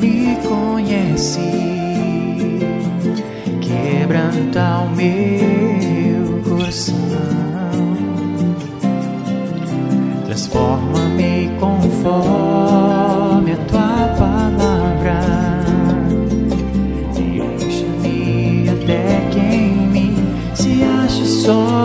me conhece, quebranta o meu coração, transforma-me conforme a tua palavra, deixa-me até quem me se acha só.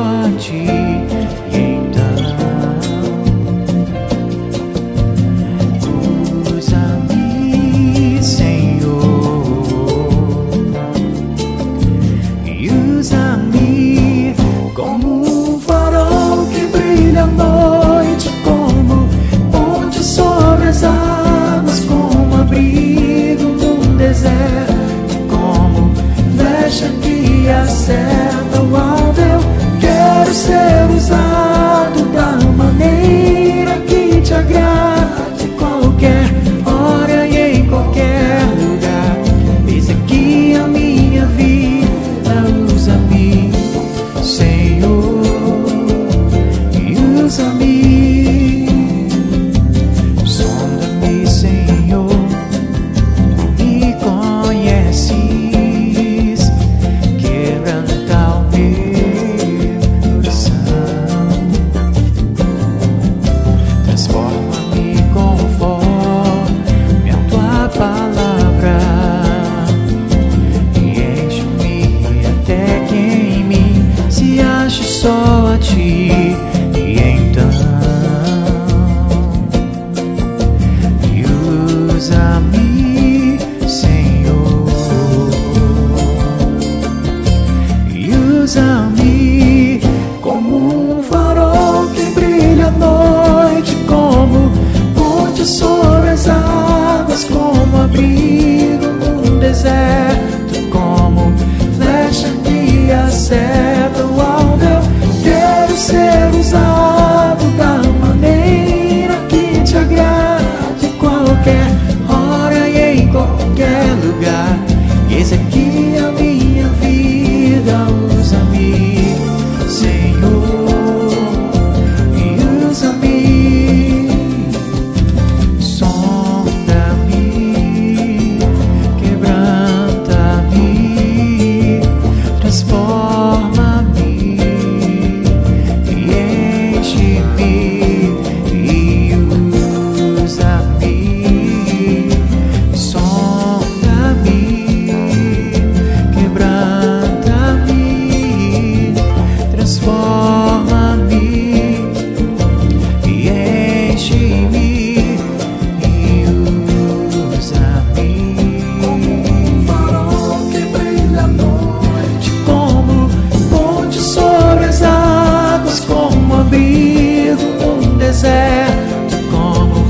Jerusalém. ache só a ti. E então, e usa-me, Senhor, e usa-me como um farol que brilha à noite. deserto como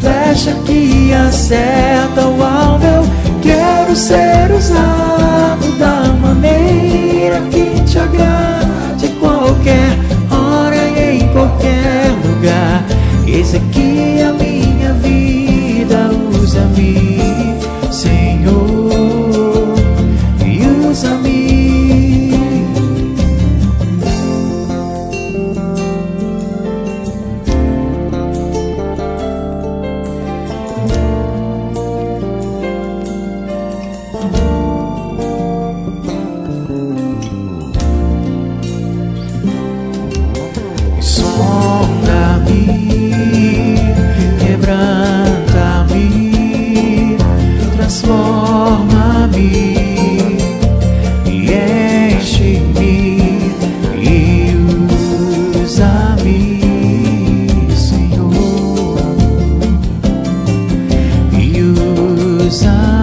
flecha que acerta o alvo. Eu quero ser usado da maneira que te agrade, qualquer hora e em qualquer lugar. Esse aqui é a minha vida, usa-me. desire.